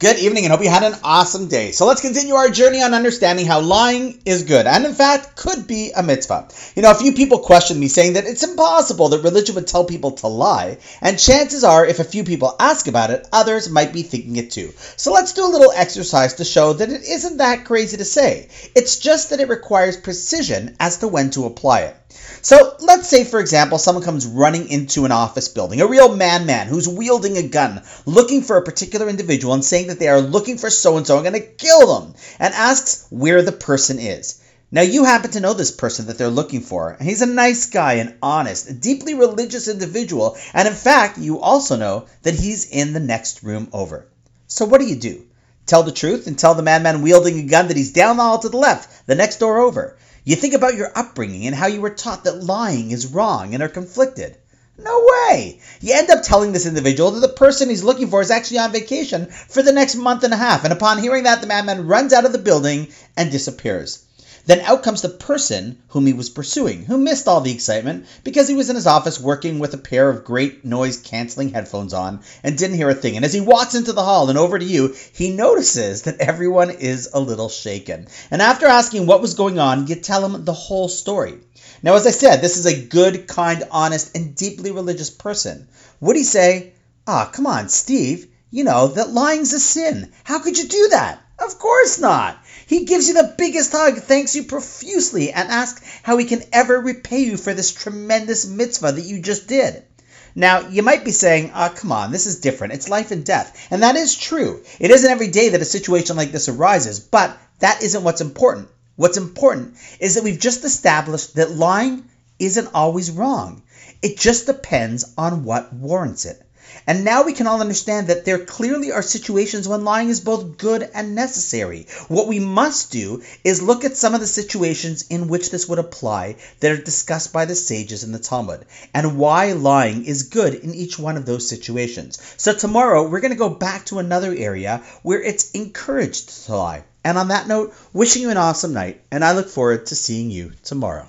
Good evening and hope you had an awesome day. So let's continue our journey on understanding how lying is good and, in fact, could be a mitzvah. You know, a few people questioned me saying that it's impossible that religion would tell people to lie, and chances are, if a few people ask about it, others might be thinking it too. So let's do a little exercise to show that it isn't that crazy to say. It's just that it requires precision as to when to apply it. So let's say, for example, someone comes running into an office building, a real man man who's wielding a gun, looking for a particular individual and saying that they are looking for so and so and going to kill them, and asks where the person is. Now, you happen to know this person that they're looking for. And he's a nice guy, an honest, deeply religious individual, and in fact, you also know that he's in the next room over. So, what do you do? Tell the truth and tell the madman wielding a gun that he's down the hall to the left, the next door over. You think about your upbringing and how you were taught that lying is wrong and are conflicted. No way! You end up telling this individual that the person he's looking for is actually on vacation for the next month and a half, and upon hearing that, the madman runs out of the building and disappears. Then out comes the person whom he was pursuing, who missed all the excitement because he was in his office working with a pair of great noise canceling headphones on and didn't hear a thing. And as he walks into the hall and over to you, he notices that everyone is a little shaken. And after asking what was going on, you tell him the whole story. Now, as I said, this is a good, kind, honest, and deeply religious person. Would he say, Ah, oh, come on, Steve, you know that lying's a sin. How could you do that? Of course not. He gives you the biggest hug, thanks you profusely, and asks how he can ever repay you for this tremendous mitzvah that you just did. Now, you might be saying, oh, come on, this is different. It's life and death. And that is true. It isn't every day that a situation like this arises, but that isn't what's important. What's important is that we've just established that lying isn't always wrong. It just depends on what warrants it. And now we can all understand that there clearly are situations when lying is both good and necessary. What we must do is look at some of the situations in which this would apply that are discussed by the sages in the Talmud, and why lying is good in each one of those situations. So tomorrow we're going to go back to another area where it's encouraged to lie. And on that note, wishing you an awesome night, and I look forward to seeing you tomorrow.